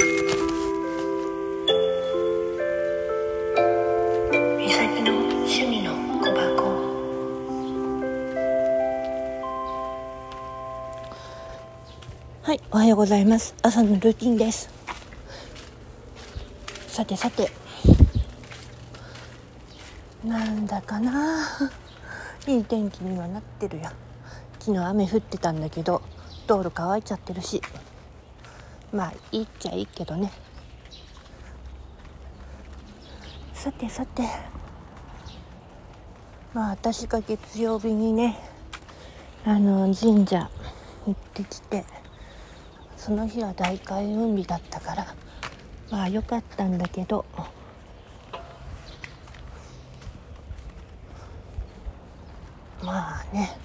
美咲の趣味の小箱。はいおはようございます。朝のルーティンです。さてさて。なんだかな。いい天気にはなってるよ昨日雨降ってたんだけど道路乾いちゃってるし。まあいいっちゃいいけどね。さてさて。まあ私が月曜日にねあの神社行ってきてその日は大開運日だったからまあ良かったんだけど。まあね。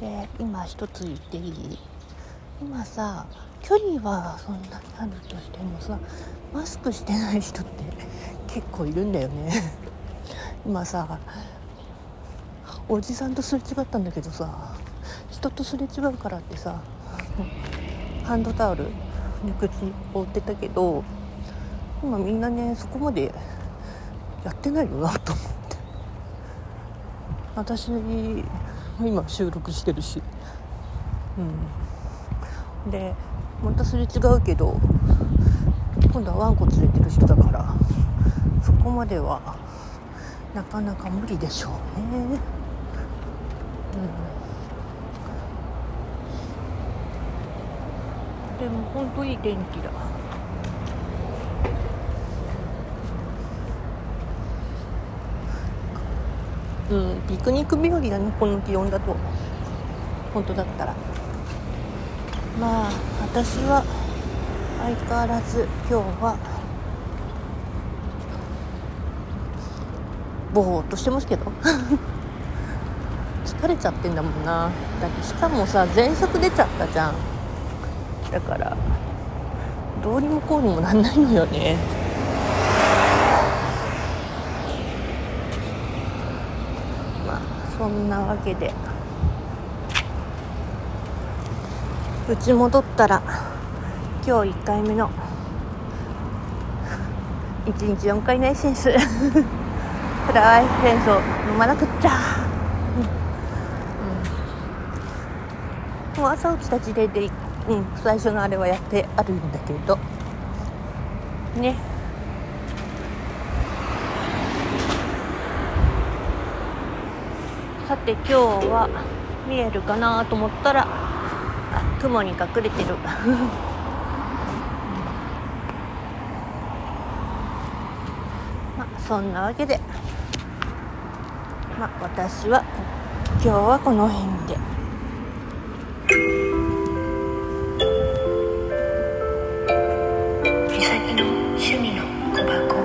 で今一つ言っていい？今さ距離はそんなにあるとしてもさマスクしてない人って結構いるんだよね。今さおじさんとすれ違ったんだけどさ人とすれ違うからってさハンドタオルに口覆ってたけど今みんなねそこまでやってないよなと思って。私今収録してるし。うん。でまたすれ違うけど今度はワンコ連れてる人だからそこまではなかなか無理でしょうね。うん。でも本当いい天気だ。うんピクニック日和だねこの気温だと。本当だったら。まあ私は相変わらず今日はぼーっとしてますけど。疲れちゃってんだもんな。だってしかもさ喘息出ちゃったじゃん。だからどうにもこうにもなんないのよね。まあそんなわけで。うち戻ったら今日1回目の1日4回のエッセンスフラワーエッセンスを飲まなくっちゃ、うんうん、もう朝起きた時点で、うん、最初のあれはやってあるんだけど。ね。さて今日は見えるかなと思ったら雲に隠れてる。まあそんなわけで。まあ私は今日はこの辺で。美咲の趣味の小箱。